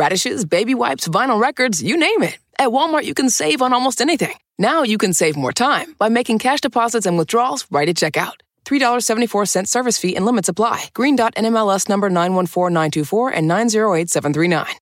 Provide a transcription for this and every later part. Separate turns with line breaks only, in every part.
Radishes, baby wipes, vinyl records, you name it. At Walmart, you can save on almost anything. Now you can save more time by making cash deposits and withdrawals right at checkout. $3.74 service fee and limits apply. Green Dot NMLS number 914924 and 908739.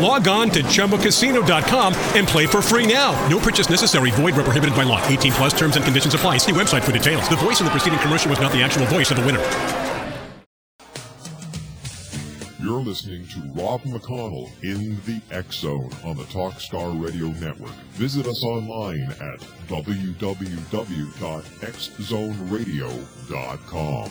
Log on to ChumbaCasino.com and play for free now. No purchase necessary. Void where prohibited by law. 18 plus terms and conditions apply. See website for details. The voice in the preceding commercial was not the actual voice of the winner.
You're listening to Rob McConnell in the X Zone on the Talkstar Radio Network. Visit us online at www.xzoneradio.com.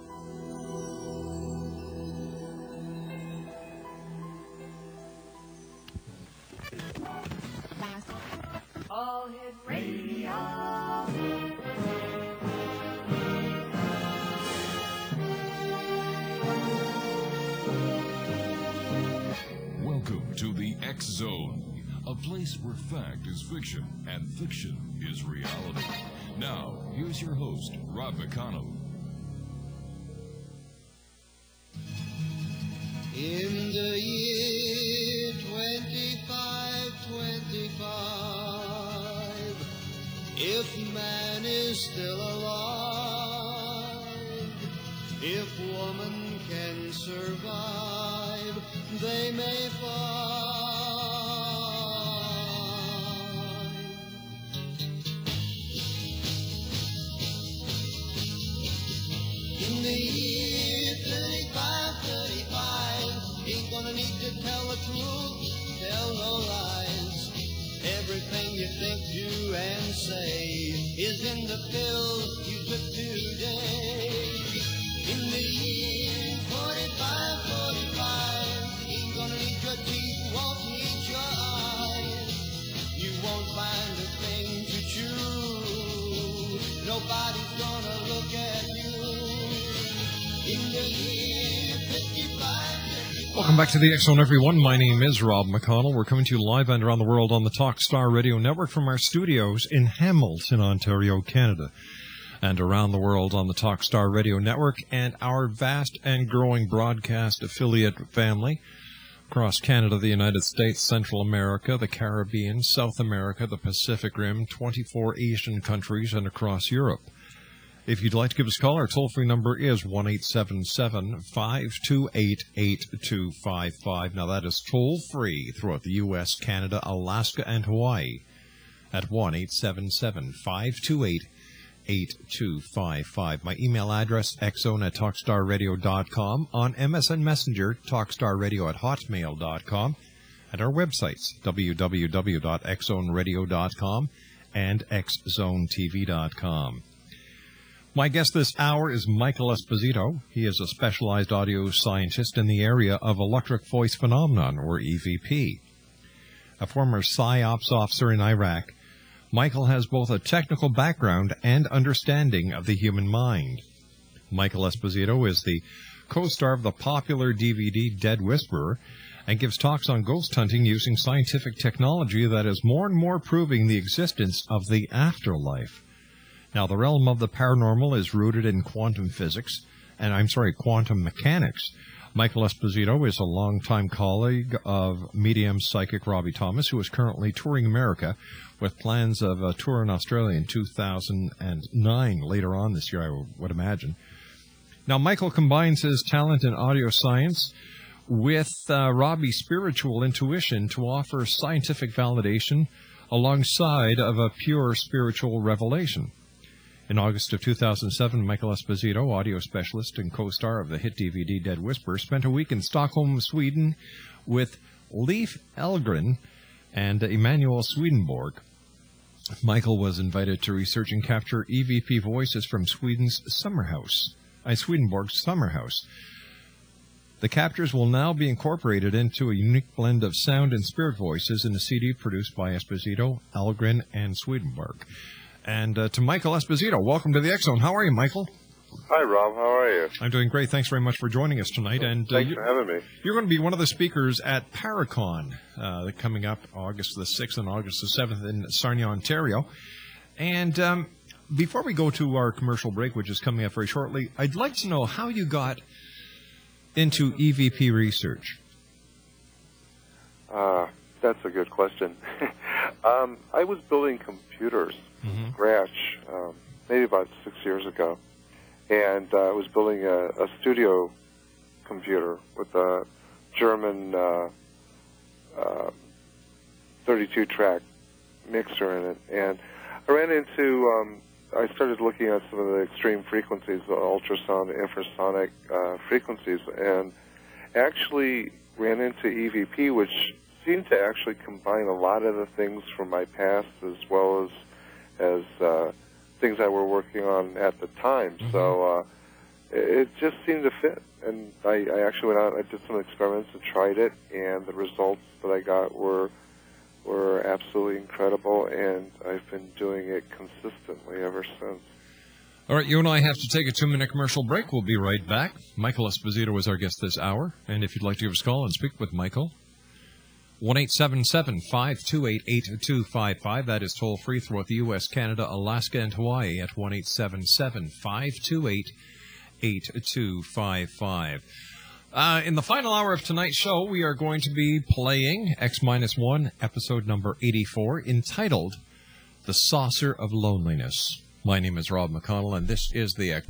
Now, here's your host, Rob McConnell.
In the year 2525, if man is still alive, if woman can survive, they may find.
Welcome back to the X Zone, everyone. My name is Rob McConnell. We're coming to you live and around the world on the Talkstar Radio Network from our studios in Hamilton, Ontario, Canada, and around the world on the Talkstar Radio Network and our vast and growing broadcast affiliate family across Canada, the United States, Central America, the Caribbean, South America, the Pacific Rim, 24 Asian countries, and across Europe. If you'd like to give us a call, our toll free number is 1 528 8255. Now, that is toll free throughout the U.S., Canada, Alaska, and Hawaii at 1 528 8255. My email address, xzone at talkstarradio.com. On MSN Messenger, talkstarradio at hotmail.com. And our websites, www.xzoneradio.com and xzonetv.com. My guest this hour is Michael Esposito. He is a specialized audio scientist in the area of electric voice phenomenon, or EVP. A former PSYOPS officer in Iraq, Michael has both a technical background and understanding of the human mind. Michael Esposito is the co-star of the popular DVD Dead Whisperer and gives talks on ghost hunting using scientific technology that is more and more proving the existence of the afterlife. Now, the realm of the paranormal is rooted in quantum physics, and I'm sorry, quantum mechanics. Michael Esposito is a longtime colleague of medium psychic Robbie Thomas, who is currently touring America with plans of a tour in Australia in 2009, later on this year, I would imagine. Now, Michael combines his talent in audio science with uh, Robbie's spiritual intuition to offer scientific validation alongside of a pure spiritual revelation. In August of 2007, Michael Esposito, audio specialist and co-star of the hit DVD Dead Whisper, spent a week in Stockholm, Sweden with Leif Elgren and Emanuel Swedenborg. Michael was invited to research and capture EVP voices from Sweden's summer house, uh, Swedenborg's summer house. The captures will now be incorporated into a unique blend of sound and spirit voices in a CD produced by Esposito, Elgren, and Swedenborg. And uh, to Michael Esposito, welcome to the X Zone. How are you, Michael?
Hi, Rob. How are you?
I'm doing great. Thanks very much for joining us tonight. And uh,
Thanks
you,
for having me.
you're going to be one of the speakers at Paracon uh, coming up August the 6th and August the 7th in Sarnia, Ontario. And um, before we go to our commercial break, which is coming up very shortly, I'd like to know how you got into EVP research.
Uh, that's a good question. um, I was building computers from scratch um, maybe about six years ago, and uh, I was building a, a studio computer with a German uh, uh, 32-track mixer in it, and I ran into. Um, I started looking at some of the extreme frequencies, the ultrasound, infrasonic uh, frequencies, and actually ran into EVP, which seemed to actually combine a lot of the things from my past as well as as uh, things I were working on at the time. So uh, it it just seemed to fit, and I, I actually went out I did some experiments and tried it, and the results that I got were were absolutely incredible, and I've been doing it consistently ever since.
All right, you and I have to take a two minute commercial break. We'll be right back. Michael Esposito is our guest this hour. And if you'd like to give us a call and speak with Michael, 1 528 8255. That is toll free throughout the U.S., Canada, Alaska, and Hawaii at 1 528 8255. Uh, in the final hour of tonight's show, we are going to be playing X 1, episode number 84, entitled The Saucer of Loneliness. My name is Rob McConnell, and this is the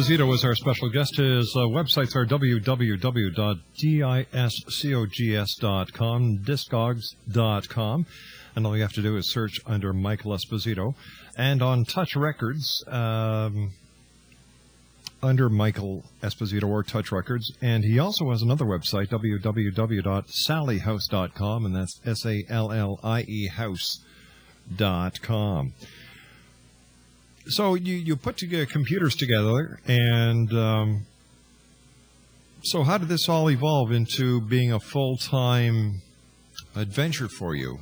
Esposito is our special guest. His uh, websites are www.discogs.com, discogs.com, and all you have to do is search under Michael Esposito. And on Touch Records, um, under Michael Esposito or Touch Records. And he also has another website, www.salliehouse.com, and that's S A L L I E house.com. So you, you put together computers together, and um, so how did this all evolve into being a full time adventure for you?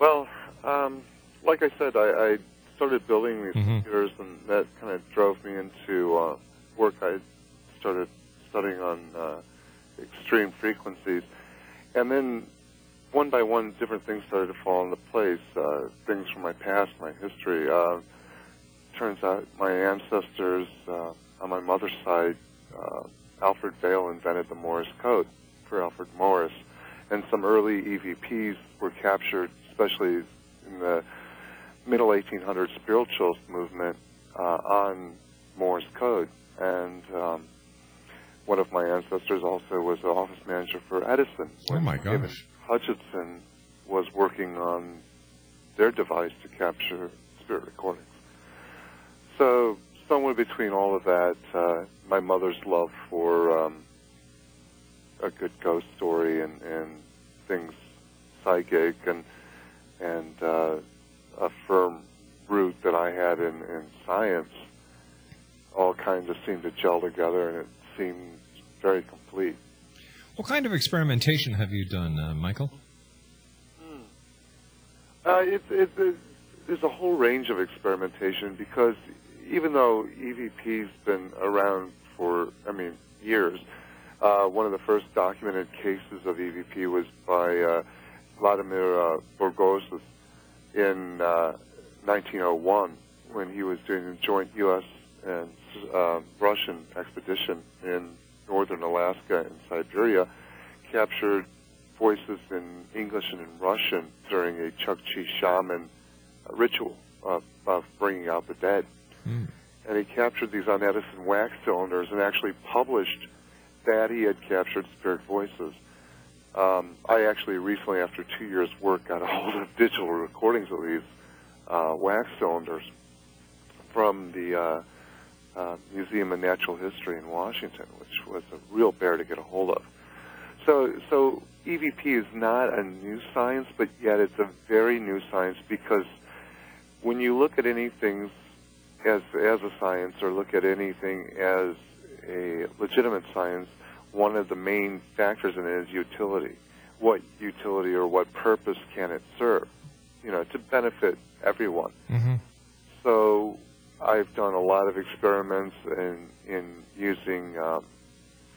Well, um, like I said, I, I started building these
Mhm.
computers, and that kind of drove me into uh, work. I started studying on uh, extreme frequencies, and then one by one, different things started to fall into place. Uh, things from my past, my history. Uh, turns out my ancestors uh, on my mother's side, uh, Alfred Vail invented the Morse code for Alfred Morris, and some early EVPs were captured, especially in the middle 1800s spiritualist movement uh, on Morse code. And um, one of my ancestors also was the office manager for Edison.
Oh my gosh.
Hutchinson was working on their device to capture spirit recordings. So somewhere between all of that, uh, my mother's love for um, a good ghost story and, and things psychic and and uh, a firm root that I had in, in science all kind of seemed to gel together and it seemed very complete.
What kind of experimentation have you done, uh, Michael?
Uh, it, it, it, there's a whole range of experimentation because even though EVP's been around for, I mean, years, uh, one of the first documented cases of EVP was by uh, Vladimir uh, Borgosov in uh, 1901 when he was doing a joint U.S. and uh, Russian expedition in northern Alaska and Siberia, captured voices in English and in Russian during a Chukchi shaman ritual of, of bringing out the dead. And he captured these on Edison wax cylinders and actually published that he had captured spirit voices. Um, I actually recently, after two years' work, got a hold of digital recordings of these uh, wax cylinders from the uh, uh, Museum of Natural History in Washington, which was a real bear to get a hold of. So, so EVP is not a new science, but yet it's a very new science because when you look at anything as as a science or look at anything as a legitimate science, one of the main factors in it is utility. What utility or what purpose can it serve? You know, to benefit everyone.
Mm-hmm.
So I've done a lot of experiments in in using um,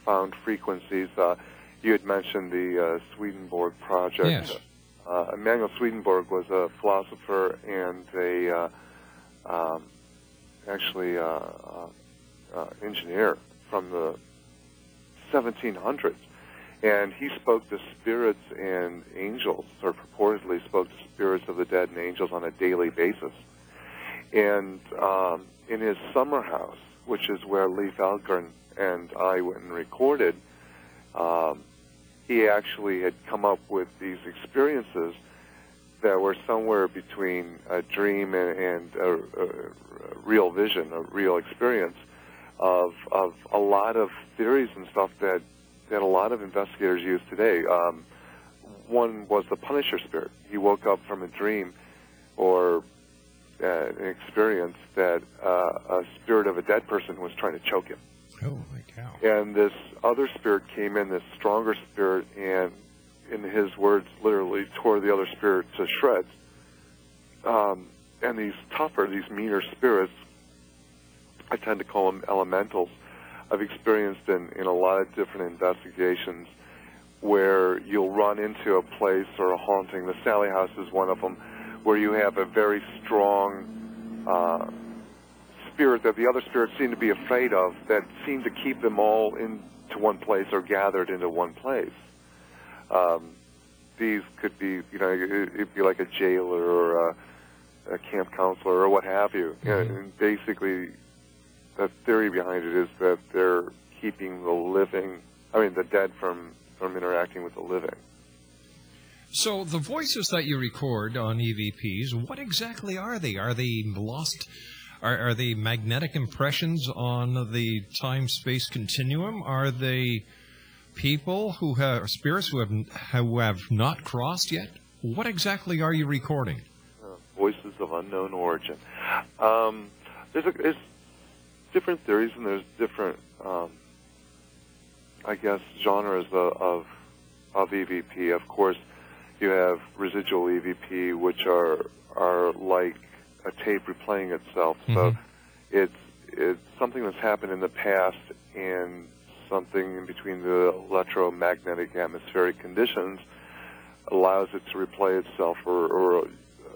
found frequencies. Uh, you had mentioned the uh, Swedenborg project.
Yes.
Uh, Emanuel Swedenborg was a philosopher and a uh, um, actually uh, uh, uh, engineer from the 1700s, and he spoke to spirits and angels, or purportedly spoke to spirits of the dead and angels on a daily basis. And um, in his summer house, which is where Leif Elgren and I went and recorded, um, he actually had come up with these experiences that were somewhere between a dream and, and a, a, a real vision, a real experience of of a lot of theories and stuff that that a lot of investigators use today. Um, one was the Punisher spirit. He woke up from a dream or uh, an experience that uh, a spirit of a dead person was trying to choke him.
Holy cow.
And this other spirit came in, this stronger spirit, and in his words, literally tore the other spirit to shreds. Um, and these tougher, these meaner spirits, I tend to call them elementals. I've experienced in, in a lot of different investigations where you'll run into a place or a haunting. The Sallie House is one of them, where you have a very strong uh, spirit that the other spirits seem to be afraid of that seem to keep them all into one place or gathered into one place. Um, these could be, you know, it'd be like a jailer or a, a camp counselor or what have you.
Mhm.
And basically, the theory behind it is that they're keeping the living, I mean, the dead from from interacting with the living.
So the voices that you record on EVPs, what exactly are they? Are they lost? Are, are they magnetic impressions on the time-space continuum? Are they people who have spirits who have who have not crossed yet? What exactly are you recording?
uh, voices of unknown origin. Um, there's, a, there's different theories and there's different, um, I guess, genres of, of of EVP. Of course, you have residual EVP, which are are like a tape replaying itself. So
Mhm.
it's it's something that's happened in the past and something in between the electromagnetic atmospheric conditions allows it to replay itself or, or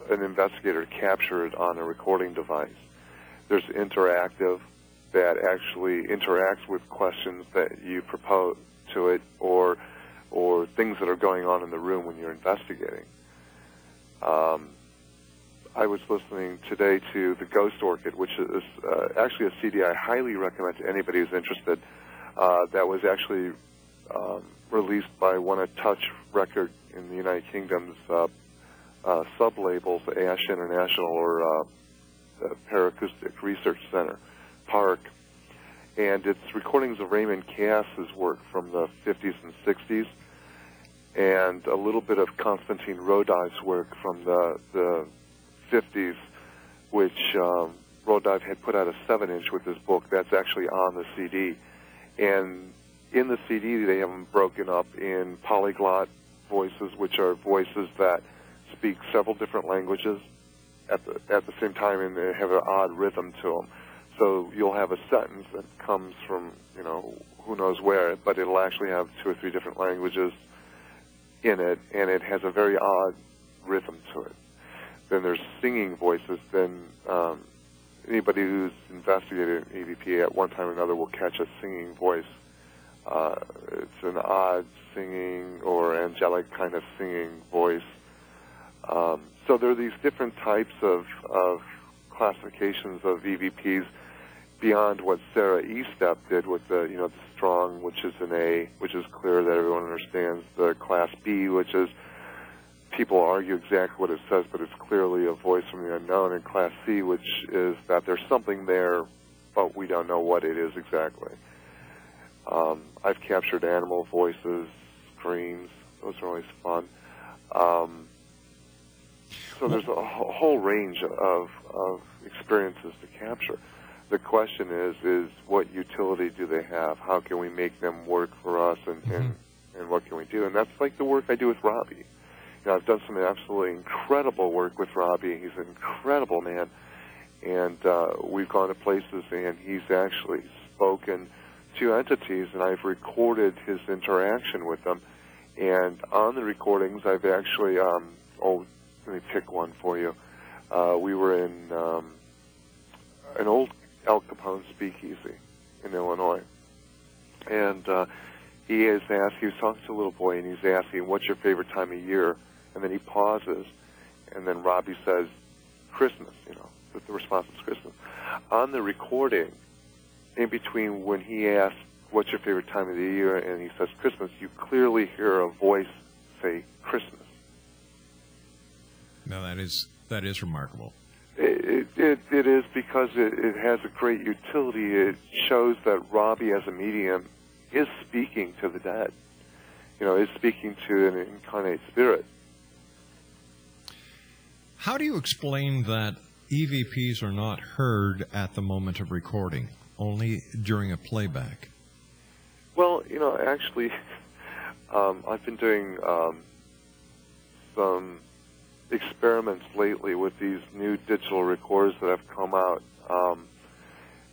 an investigator capture it on a recording device. There's interactive that actually interacts with questions that you propose to it or or things that are going on in the room when you're investigating. Um, I was listening today to the Ghost Orchid, which is uh, actually a CD I highly recommend to anybody who's interested. Uh, that was actually um, released by one of Touch Record in the United Kingdom's uh, uh, sub-labels, Ash International or uh, the Paracoustic Research Center, PARC. And it's recordings of Raymond Cass's work from the 50s and 60s, and a little bit of Konstantin Raudive's work from the, the 50s, which um, Raudive had put out a 7-inch with his book. That's actually on the CD. And in the CD, they have them broken up in polyglot voices, which are voices that speak several different languages at the at the same time, and they have an odd rhythm to them. So you'll have a sentence that comes from, you know, who knows where, but it'll actually have two or three different languages in it, and it has a very odd rhythm to it. Then there's singing voices. Then um, anybody who's investigated EVP at one time or another will catch a singing voice. Uh, it's an odd singing or angelic kind of singing voice. Um, so there are these different types of, of classifications of EVPs beyond what Sarah Estep did with the, you know, the strong, which is an A, which is clear that everyone understands, the class B, which is people argue exactly what it says, but it's clearly a voice from the unknown, in class C, which is that there's something there, but we don't know what it is exactly. Um, I've captured animal voices, screams. Those are always fun. Um, so there's a whole range of, of experiences to capture. The question is, is what utility do they have? How can we make them work for us, and, mm-hmm. and, and what can we do? And that's like the work I do with Robbie. I've done some absolutely incredible work with Robbie. He's an incredible man, and uh, we've gone to places, and he's actually spoken to entities, and I've recorded his interaction with them. And on the recordings, I've actually, um, oh, let me pick one for you. Uh, we were in um, an old Al Capone speakeasy in Illinois. And uh, he is asked, he was talking to a little boy and he's asking, what's your favorite time of year? And then he pauses, and then Robbie says, Christmas, you know, the, the response is Christmas. On the recording, in between when he asks, what's your favorite time of the year, and he says Christmas, you clearly hear a voice say Christmas.
Now that is that is remarkable.
It, it, it is because it, it has a great utility. It shows that Robbie, as a medium, is speaking to the dead. You know, is speaking to an incarnate spirit.
How do you explain that EVPs are not heard at the moment of recording, only during a playback?
Well, you know, actually, um, I've been doing um, some experiments lately with these new digital recorders that have come out. Um,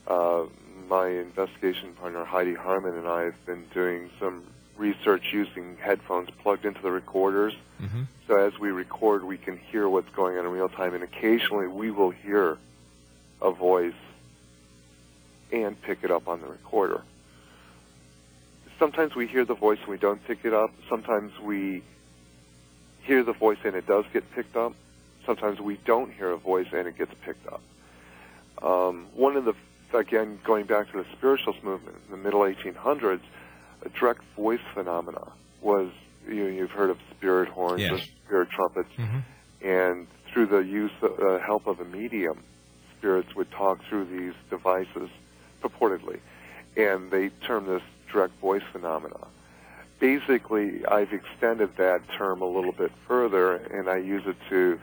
uh, my investigation partner Heidi Harmon and I have been doing some research using headphones plugged into the recorders. Mm-hmm. So as we record, we can hear what's going on in real time, and occasionally we will hear a voice and pick it up on the recorder. Sometimes we hear the voice and we don't pick it up. Sometimes we hear the voice and it does get picked up. Sometimes we don't hear a voice and it gets picked up. Um, one of the, again, going back to the spiritualist movement in the middle 1800s, a direct voice phenomena was, you know, you've heard of spirit horns yes. or spirit trumpets, mm-hmm. and through the use, of, uh, help of a medium, spirits would talk through these devices purportedly, and they term this direct voice phenomena basically, I've extended that term a little bit further, and I use it to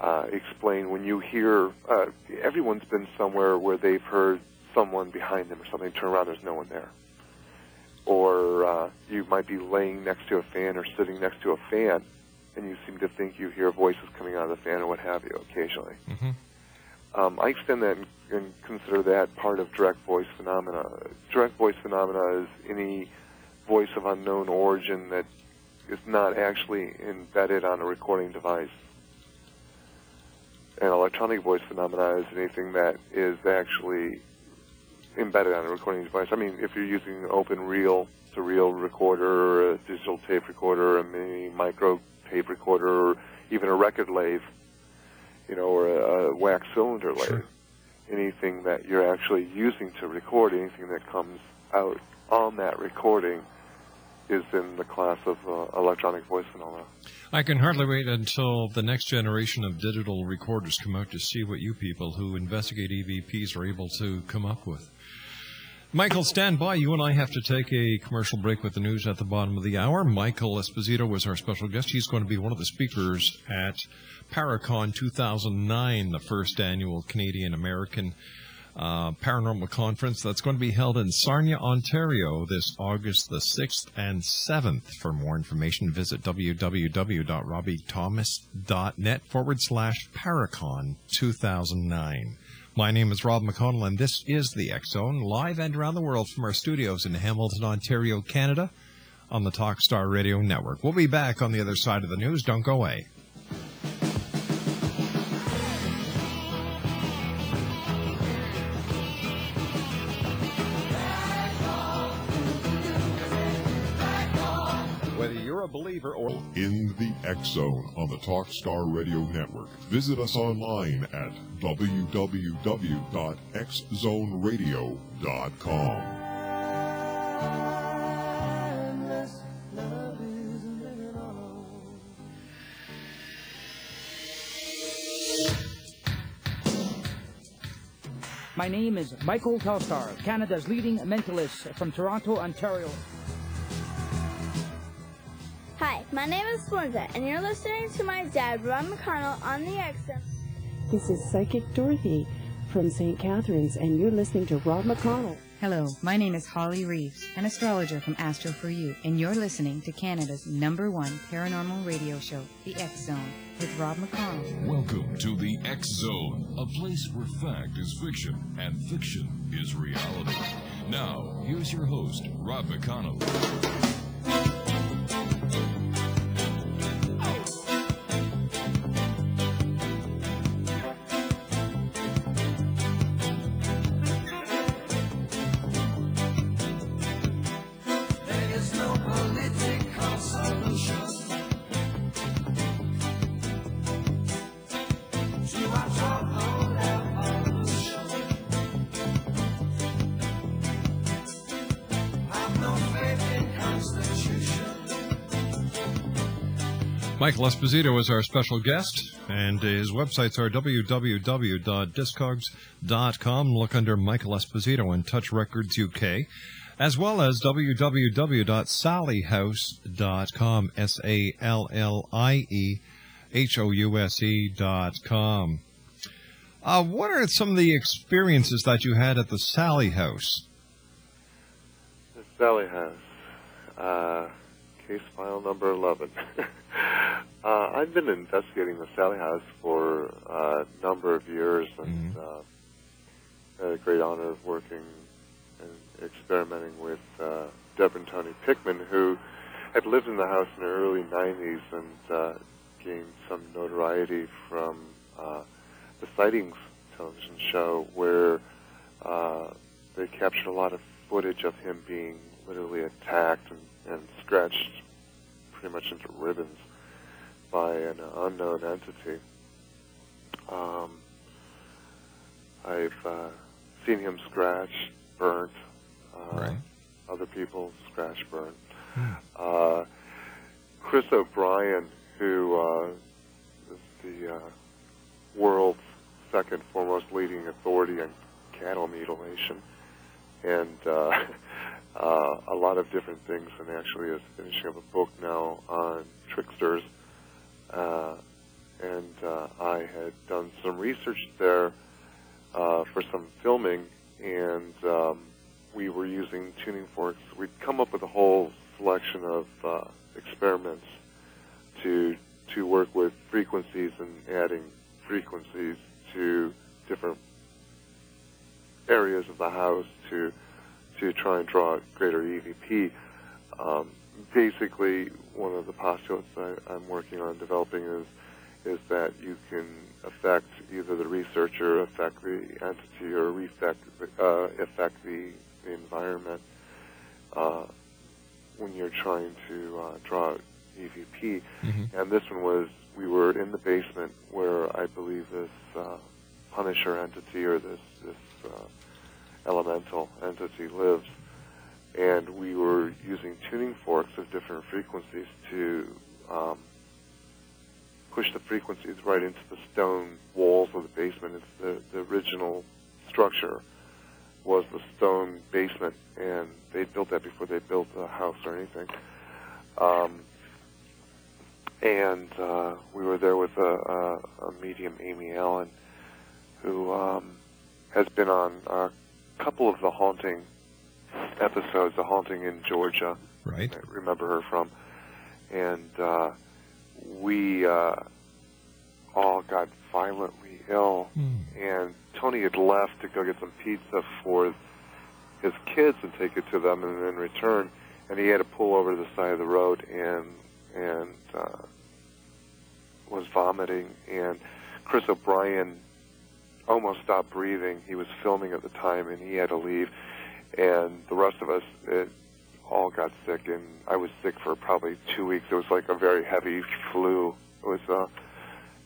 uh, explain when you hear. Uh, everyone's been somewhere where they've heard someone behind them or something. Turn around, there's no one there. Or uh, you might be laying next to a fan or sitting next to a fan, and you seem to think you hear voices coming out of the fan or what have you occasionally. Mm-hmm. Um, I extend that and, and consider that part of direct voice phenomena. Direct voice phenomena is any voice of unknown origin that is not actually embedded on a recording device. An electronic voice phenomena is anything that is actually embedded on a recording device. I mean, if you're using an open reel to reel recorder or a digital tape recorder, a mini micro tape recorder, or even a record lathe, you know, or a, a wax cylinder lathe. Sure. Anything that you're actually using to record, anything that comes out on that recording is in the class of uh, electronic voice phenomena.
I can hardly wait until the next generation of digital recorders come out to see what you people who investigate EVPs are able to come up with. Michael, stand by. You and I have to take a commercial break with the news at the bottom of the hour. Michael Esposito was our special guest. He's going to be one of the speakers at Paracon 2009, the first annual Canadian American uh, paranormal conference that's going to be held in Sarnia, Ontario this August the 6th and 7th. For more information, visit www.robbiethomas.net forward slash Paracon 2009. My name is Rob McConnell, and this is the Zone, live and around the world from our studios in Hamilton, Ontario, Canada, on the Talkstar Radio Network. We'll be back on the other side of the news. Don't go away. You're a believer or
In the X Zone on the Talkstar Radio Network. Visit us online at www.xzoneradio.com.
My name is Michael Telstar, Canada's leading mentalist from Toronto, Ontario.
Hi, my name is Splenda, and you're listening to my dad, Rob McConnell, on the Exit.
This is Psychic Dorothy from St. Catharines, and you're listening to Rob McConnell.
Hello, my name is Holly Reeves, an astrologer from Astro for You, and you're listening to Canada's number one paranormal radio show, The X Zone, with Rob McConnell.
Welcome to the X Zone, a place where fact is fiction and fiction is reality. Now, here's your host, Rob McConnell.
Michael Esposito is our special guest, and his websites are www.discogs.com. Look under Michael Esposito and Touch Records UK, as well as www.salliehouse.com. S A L L I E H O U S E dot com. Uh, what are some of the experiences that you had at the Sallie House?
The Sallie House, uh, case file number 11. uh, I've been investigating the Sallie House for uh, a number of years and uh, had a great honor of working and experimenting with uh, Deborah and Tony Pickman, who had lived in the house in the early 90s and uh, gained some notoriety from uh, the Sightings television show where uh, they captured a lot of footage of him being literally attacked and, and scratched pretty much into ribbons by an unknown entity. Um, I've uh, seen him scratched, burnt, uh, other people scratched, burnt. Uh, Chris O'Brien, who uh, is the uh, world's second foremost leading authority on cattle mutilation, and uh, a lot of different things, and actually is finishing up a book now on tricksters. Uh, and uh, I had done some research there uh, for some filming, and um, we were using tuning forks. We'd come up with a whole selection of uh, experiments to to work with frequencies and adding frequencies to different areas of the house to to try and draw greater EVP. Um, basically, one of the postulates I, I'm working on developing is is that you can affect either the researcher, affect the entity, or affect uh, affect the, the environment uh, when you're trying to uh, draw EVP. And this one was we were in the basement where I believe this uh, Punisher entity or this this uh, elemental entity lives, and we were using tuning forks of different frequencies to um, push the frequencies right into the stone walls of the basement. It's the, the original structure was the stone basement, and they built that before they built the house or anything. Um, and uh, we were there with a, a, a medium, Amy Allen, who um, has been on a couple of the haunting episodes, the haunting in Georgia.
Right.
I remember her from, and uh, we uh, all got violently ill, and Tony had left to go get some pizza for his kids and take it to them, and then return. And he had to pull over to the side of the road and and uh, was vomiting. And Chris O'Brien almost stopped breathing. He was filming at the time, and he had to leave. And the rest of us, it all got sick, and I was sick for probably two weeks. It was like a very heavy flu. It was, uh,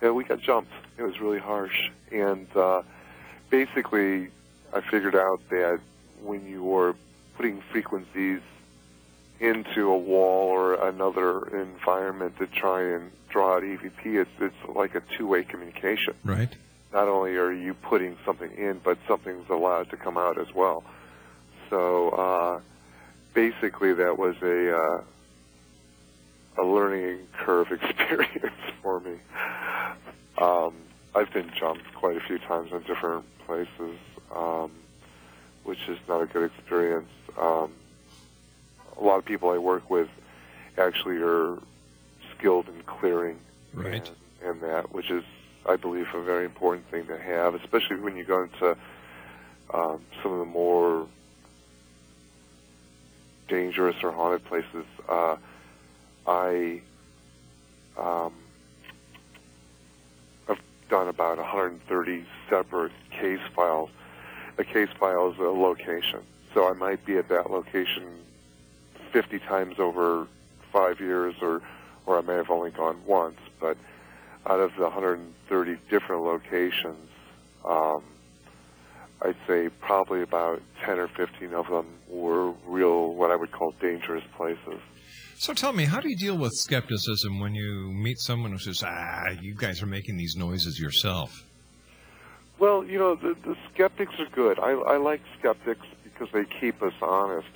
yeah, we got jumped. It was really harsh, and uh, basically, I figured out that when you were putting frequencies into a wall or another environment to try and draw out EVP, it's it's like a two-way communication.
Right.
Not only are you putting something in, but something's allowed to come out as well. So uh, basically, that was a uh, a learning curve experience for me. Um, I've been jumped quite a few times in different places, um, which is not a good experience. Um, a lot of people I work with actually are skilled in clearing
Right.
and, and that, which is, I believe, a very important thing to have, especially when you go into um, some of the more dangerous or haunted places. Uh, I um, I've done about 130 separate case files. A case file is a location, so I might be at that location 50 times over five years, or or I may have only gone once. But out of the 130 different locations, um, I'd say probably about 10 or 15 of them were real, what I would call dangerous places.
So tell me, how do you deal with skepticism when you meet someone who says, "Ah, you guys are making these noises yourself"?
Well, you know, the, the skeptics are good. I, I like skeptics because they keep us honest.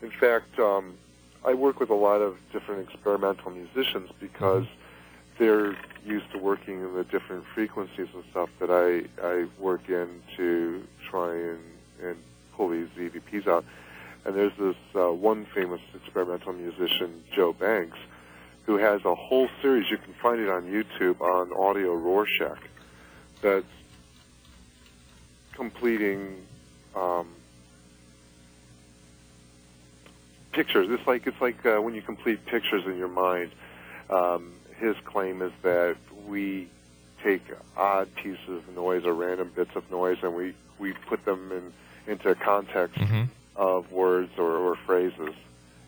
In fact, um, I work with a lot of different experimental musicians because they're used to working in the different frequencies and stuff that I, I work in to try and, and pull these EVPs out. And there's this uh, one famous experimental musician, Joe Banks, who has a whole series. You can find it on YouTube on Audio Rorschach. That's completing um, pictures. It's like it's like uh, when you complete pictures in your mind. Um, his claim is that we take odd pieces of noise or random bits of noise and we we put them in into context of words or, or phrases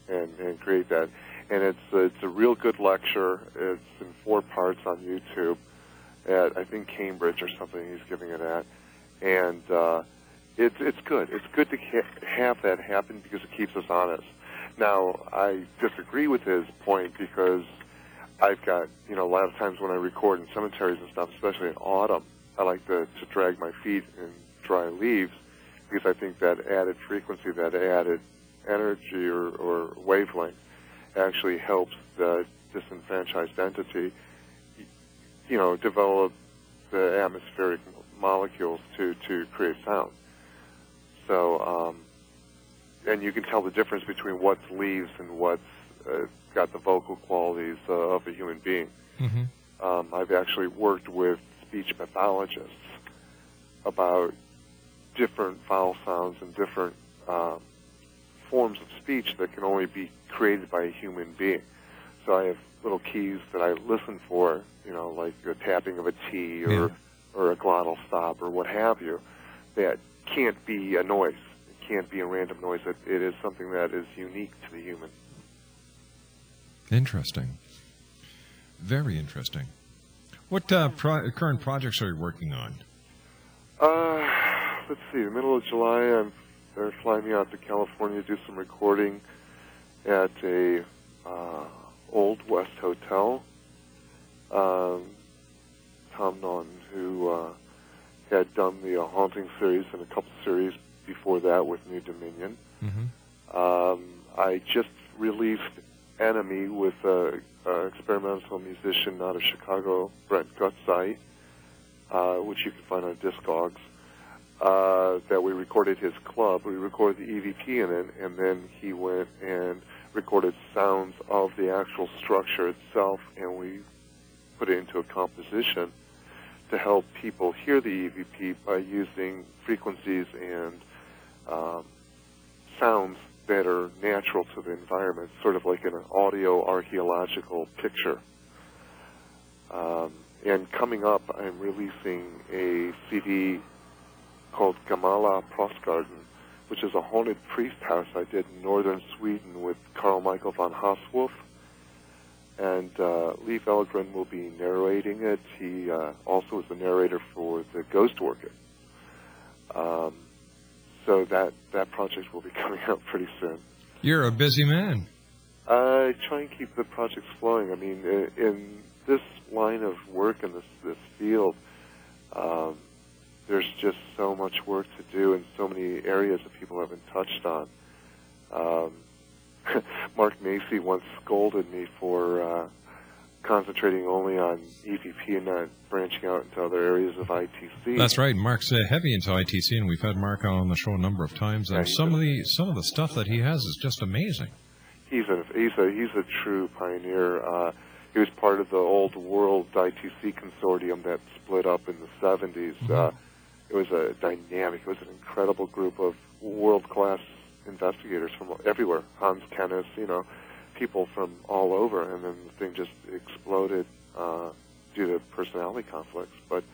and, and create that. And it's it's a real good lecture. It's in four parts on YouTube at I think Cambridge or something. He's giving it at, and uh, it's it's good. It's good to ha- have that happen because it keeps us honest. Now I disagree with his point because I've got you know a lot of times when I record in cemeteries and stuff, especially in autumn, I like to to drag my feet in dry leaves because I think that added frequency, that added energy or, or wavelength actually helps the disenfranchised entity, you know, develop the atmospheric molecules to, to create sound. So, um, and you can tell the difference between what's leaves and what's uh, got the vocal qualities uh, of a human being.
Mm-hmm.
Um, I've actually worked with speech pathologists about different vowel sounds and different um, forms of speech that can only be created by a human being. So I have little keys that I listen for, you know, like the tapping of a T or
Yeah.
or a glottal stop or what have you, that can't be a noise. It can't be a random noise. It, it is something that is unique to the human.
Interesting. Very interesting. What uh, pro- current projects are you working on?
Uh, let's see. The middle of July, I'm they're flying me out to California to do some recording at a uh, old West hotel. Um, Tom Naughton, who uh, had done the uh, haunting series and a couple series before that with New Dominion.
Mm-hmm.
Um, I just released Enemy with an experimental musician out of Chicago, Brent Gutzeit, uh, which you can find on Discogs. Uh, that we recorded his club. We recorded the EVP in it, and then he went and recorded sounds of the actual structure itself, and we put it into a composition. to help people hear the EVP by using frequencies and um, sounds that are natural to the environment, sort of like an audio archaeological picture. Um, and coming up, I'm releasing a CD called Gamala Prostgarden, which is a haunted priest house I did in northern Sweden with Carl Michael von Hausswolff. And uh, Leif Elgren will be narrating it. He uh, also is the narrator for the Ghost Orchid. Um, so that, that project will be coming out pretty soon.
You're a busy man.
I try and keep the projects flowing. I mean, in this line of work in this this field, um, there's just so much work to do in so many areas that people haven't touched on. Um, Mark Macy once scolded me for uh, concentrating only on EVP and not branching out into other areas of ITC.
That's right. Mark's uh, heavy into ITC, and we've had Mark on the show a number of times. And
Yeah,
some of the some of the stuff that he has is just amazing.
he's a he's a he's a true pioneer. Uh, he was part of the old World ITC consortium that split up in the 70s. Uh, it was a dynamic. It was an incredible group of world class investigators from everywhere. Hans Kennis, you know, people from all over, and then the thing just exploded uh, due to personality conflicts. But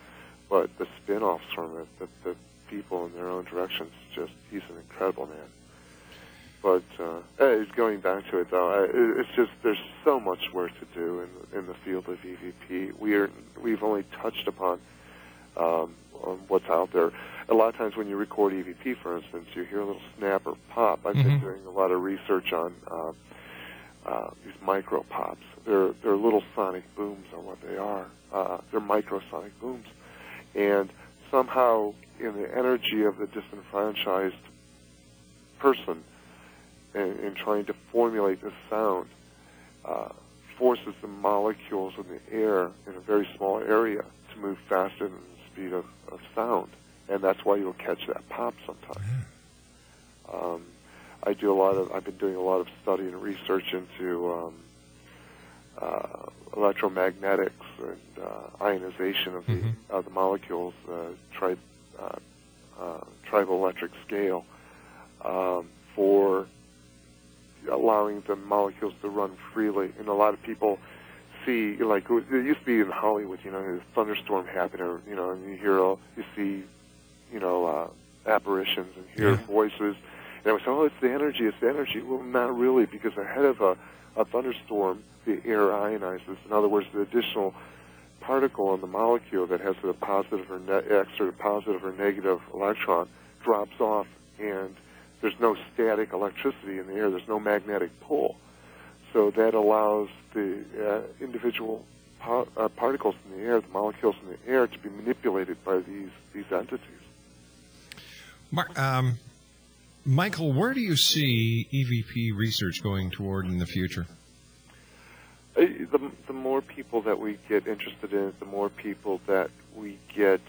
but the spin-offs from it, the, the people in their own directions, just he's an incredible man. But uh, eh, going back to it though, I, it's just there's so much work to do in in the field of EVP. We are we've only touched upon um, on what's out there. A lot of times when you record EVP, for instance, you hear a little snap or pop. I've been
Mhm.
doing a lot of research on uh, uh, these micro pops. They're they're little sonic booms are what they are. Uh, they're microsonic booms, and somehow in the energy of the disenfranchised person in, in trying to formulate this sound uh, forces the molecules in the air in a very small area to move faster than the speed of, of sound, and that's why you'll catch that pop sometimes. Um, I do a lot of. I've been doing a lot of study and research into um, uh, electromagnetics and uh, ionization of the of the molecules, uh, tri- uh, uh, triboelectric scale, um, for allowing the molecules to run freely. And a lot of people see, like, it used to be in Hollywood, you know, a thunderstorm happened, or, you know, and you hear, all, you see, you know, uh, apparitions and hear
Yeah.
voices. And I was oh, it's the energy, it's the energy. Well, not really, because ahead of a, a thunderstorm, the air ionizes. In other words, the additional particle on the molecule that has a positive or ne- extra positive or negative electron drops off, and there's no static electricity in the air. There's no magnetic pull. So that allows the uh, individual pa- uh, particles in the air, the molecules in the air, to be manipulated by these these entities.
Mark, um, Michael, where do you see EVP research going toward in the future?
Uh, the, the more people that we get interested in the more people that we get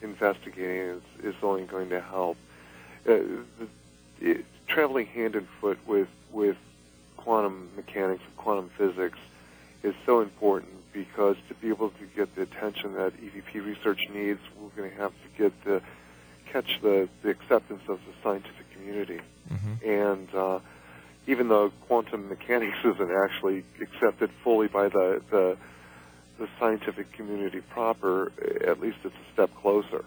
investigating is, is only going to help. Uh, it, traveling hand in foot with, with quantum mechanics and quantum physics is so important because to be able to get the attention that EVP research needs, we're going to have to get the catch the, the acceptance of the scientific community. And uh, even though quantum mechanics isn't actually accepted fully by the, the the scientific community proper, at least it's a step closer.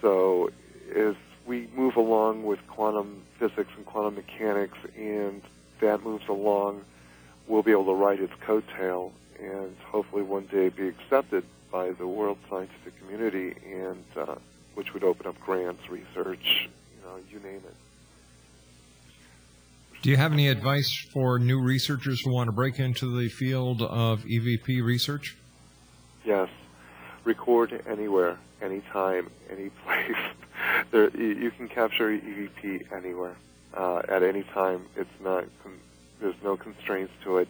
So as we move along with quantum physics and quantum mechanics, and that moves along, we'll be able to ride its coattail and hopefully one day be accepted by the world scientific community, and uh, which would open up grants, research, you know, you name it.
Do you have any advice for new researchers who want to break into the field of EVP research?
Yes, record anywhere, anytime, any place. there, you you can capture EVP anywhere, uh, at any time. It's not. There's no constraints to it.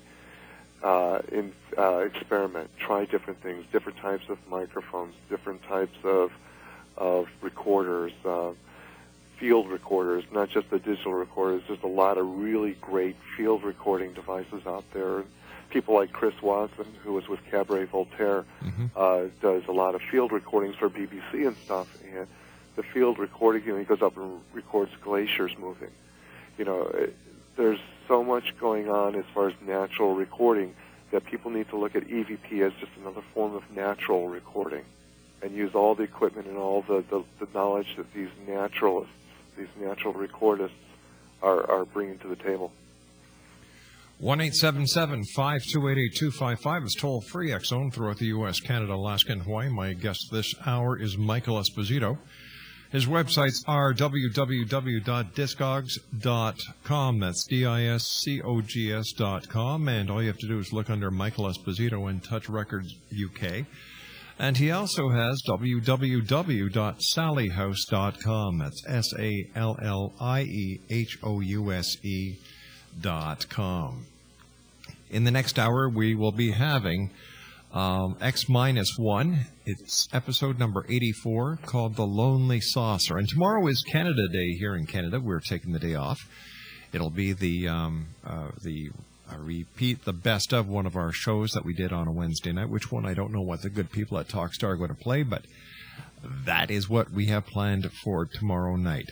Uh, in uh, experiment, try different things, different types of microphones, different types of of recorders. Uh, field recorders, not just the digital recorders. There's a lot of really great field recording devices out there. People like Chris Watson, who was with Cabaret Voltaire,
Mm-hmm.
uh, does a lot of field recordings for BBC and stuff. And the field recording, you know, he goes up and records glaciers moving. You know, it, there's so much going on as far as natural recording that people need to look at EVP as just another form of natural recording and use all the equipment and all the, the, the knowledge that these naturalists, these natural recordists are, are bringing to the table.
1 528 is toll free Zone throughout the U.S., Canada, Alaska, and Hawaii. My guest this hour is Michael Esposito. His websites are www.discogs.com. That's D I S C O G S dot com. And all you have to do is look under Michael Esposito and Touch Records UK. And he also has www.salliehouse.com. That's S A L L I E H O U S E dot com. In the next hour, we will be having um, X minus one. It's episode number 84 called The Lonely Saucer. And tomorrow is Canada Day here in Canada. We're taking the day off. It'll be the um, uh, the uh, repeat the best of one of our shows that we did on a Wednesday night. Which one I don't know what the good people at Talkstar are going to play, but that is what we have planned for tomorrow night.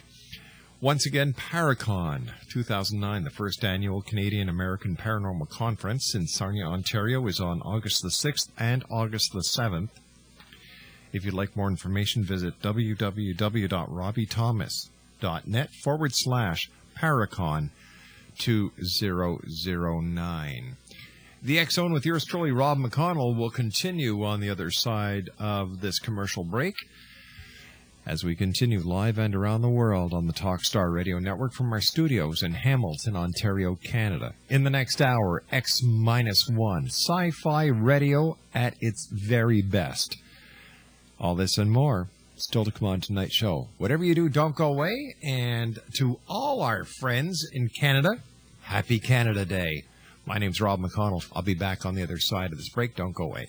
Once again, Paracon 2009, the first annual Canadian American Paranormal Conference in Sarnia, Ontario, is on August the 6th and August the 7th. If you'd like more information, visit www.robbiethomas.net forward slash Paracon 2009. The Zone with yours truly, Rob McConnell, will continue on the other side of this commercial break as we continue live and around the world on the Talkstar Radio Network from our studios in Hamilton, Ontario, Canada. In the next hour, X minus one, sci fi radio at its very best. All this and more still to come on tonight's show. Whatever you do, don't go away. And to all our friends in Canada, happy Canada Day. My name's Rob McConnell. I'll be back on the other side of this break. Don't go away.